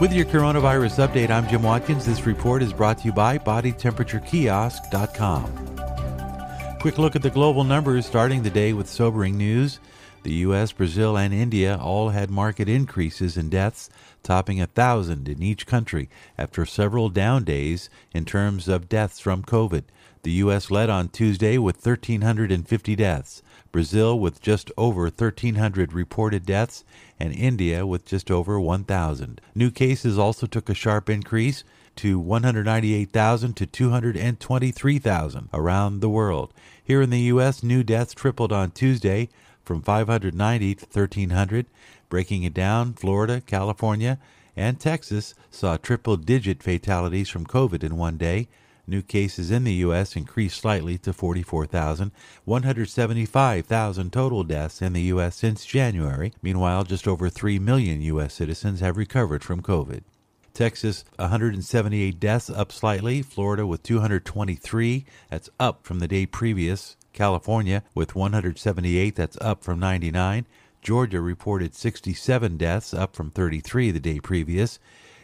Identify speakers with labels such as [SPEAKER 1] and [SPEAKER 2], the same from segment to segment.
[SPEAKER 1] With your coronavirus update, I'm Jim Watkins. This report is brought to you by BodyTemperatureKiosk.com. Quick look at the global numbers starting the day with sobering news. The U.S., Brazil, and India all had market increases in deaths, topping a thousand in each country after several down days in terms of deaths from COVID. The U.S. led on Tuesday with 1,350 deaths. Brazil with just over 1,300 reported deaths, and India with just over 1,000. New cases also took a sharp increase to 198,000 to 223,000 around the world. Here in the U.S., new deaths tripled on Tuesday from 590 to 1,300. Breaking it down, Florida, California, and Texas saw triple digit fatalities from COVID in one day. New cases in the U.S. increased slightly to 44,000, 175,000 total deaths in the U.S. since January. Meanwhile, just over 3 million U.S. citizens have recovered from COVID. Texas, 178 deaths, up slightly. Florida with 223, that's up from the day previous. California with 178, that's up from 99. Georgia reported 67 deaths, up from 33 the day previous.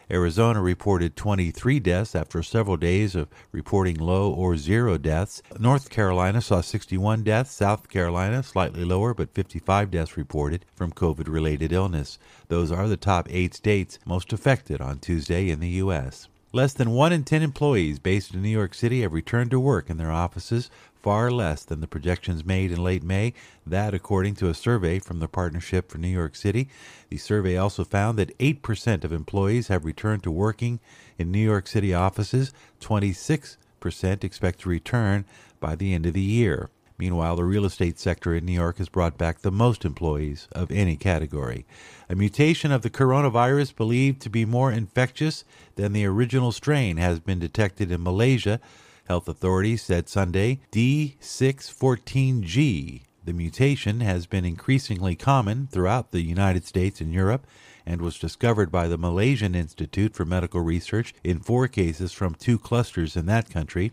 [SPEAKER 1] Arizona reported 23 deaths after several days of reporting low or zero deaths. North Carolina saw 61 deaths. South Carolina, slightly lower, but 55 deaths reported from COVID related illness. Those are the top eight states most affected on Tuesday in the U.S. Less than one in 10 employees based in New York City have returned to work in their offices far less than the projections made in late May. That, according to a survey from the Partnership for New York City. The survey also found that 8% of employees have returned to working in New York City offices. 26% expect to return by the end of the year. Meanwhile, the real estate sector in New York has brought back the most employees of any category. A mutation of the coronavirus believed to be more infectious than the original strain has been detected in Malaysia, Health authorities said Sunday D614G. The mutation has been increasingly common throughout the United States and Europe and was discovered by the Malaysian Institute for Medical Research in four cases from two clusters in that country.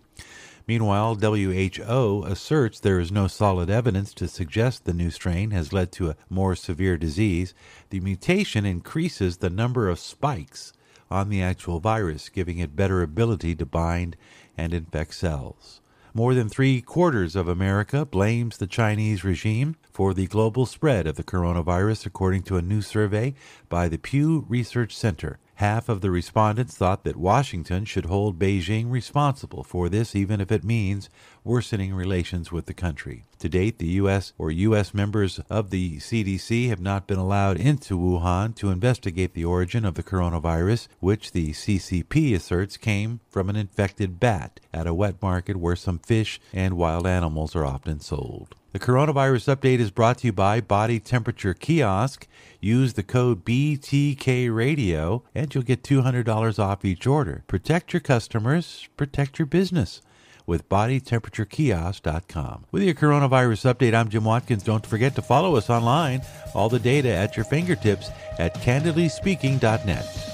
[SPEAKER 1] Meanwhile, WHO asserts there is no solid evidence to suggest the new strain has led to a more severe disease. The mutation increases the number of spikes on the actual virus, giving it better ability to bind and infect cells. More than three quarters of America blames the Chinese regime for the global spread of the coronavirus, according to a new survey by the Pew Research Center. Half of the respondents thought that Washington should hold Beijing responsible for this, even if it means worsening relations with the country. To date, the U.S. or U.S. members of the CDC have not been allowed into Wuhan to investigate the origin of the coronavirus, which the CCP asserts came from an infected bat at a wet market where some fish and wild animals are often sold. The coronavirus update is brought to you by Body Temperature Kiosk. Use the code BTK Radio and you'll get $200 off each order. Protect your customers, protect your business with bodytemperaturekiosk.com. With your coronavirus update, I'm Jim Watkins. Don't forget to follow us online. All the data at your fingertips at candidlyspeaking.net.